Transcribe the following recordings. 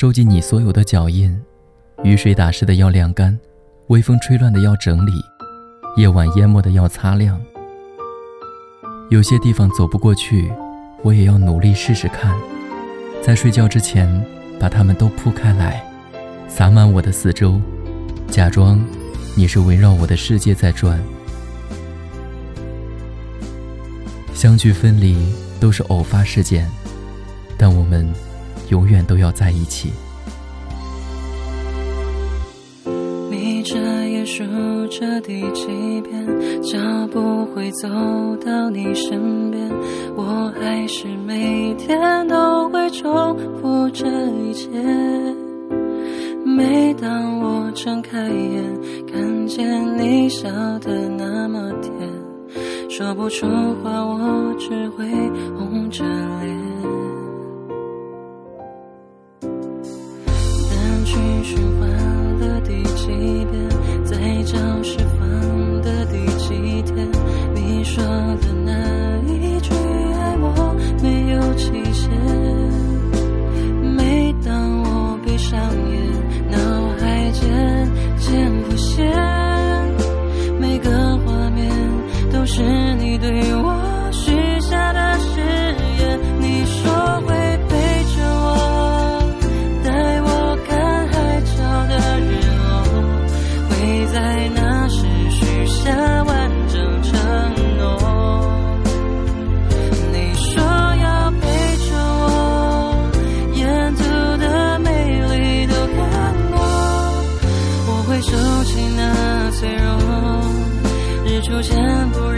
收集你所有的脚印，雨水打湿的要晾干，微风吹乱的要整理，夜晚淹没的要擦亮。有些地方走不过去，我也要努力试试看。在睡觉之前，把它们都铺开来，洒满我的四周，假装你是围绕我的世界在转。相聚分离都是偶发事件，但我们永远都要在一起。眯着眼数着第几遍，脚步会走到你身边，我还是每天都会重复这一切。每当我睁开眼，看见你笑得那么甜。说不出话，我只会红着脸。单曲循环了第几遍，在教室放的第几天？你说的那。在那时许下完整承诺你说要陪着我沿途的美丽都看过。我会收起那脆弱日出前不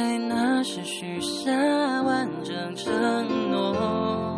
在那时许下完整承诺。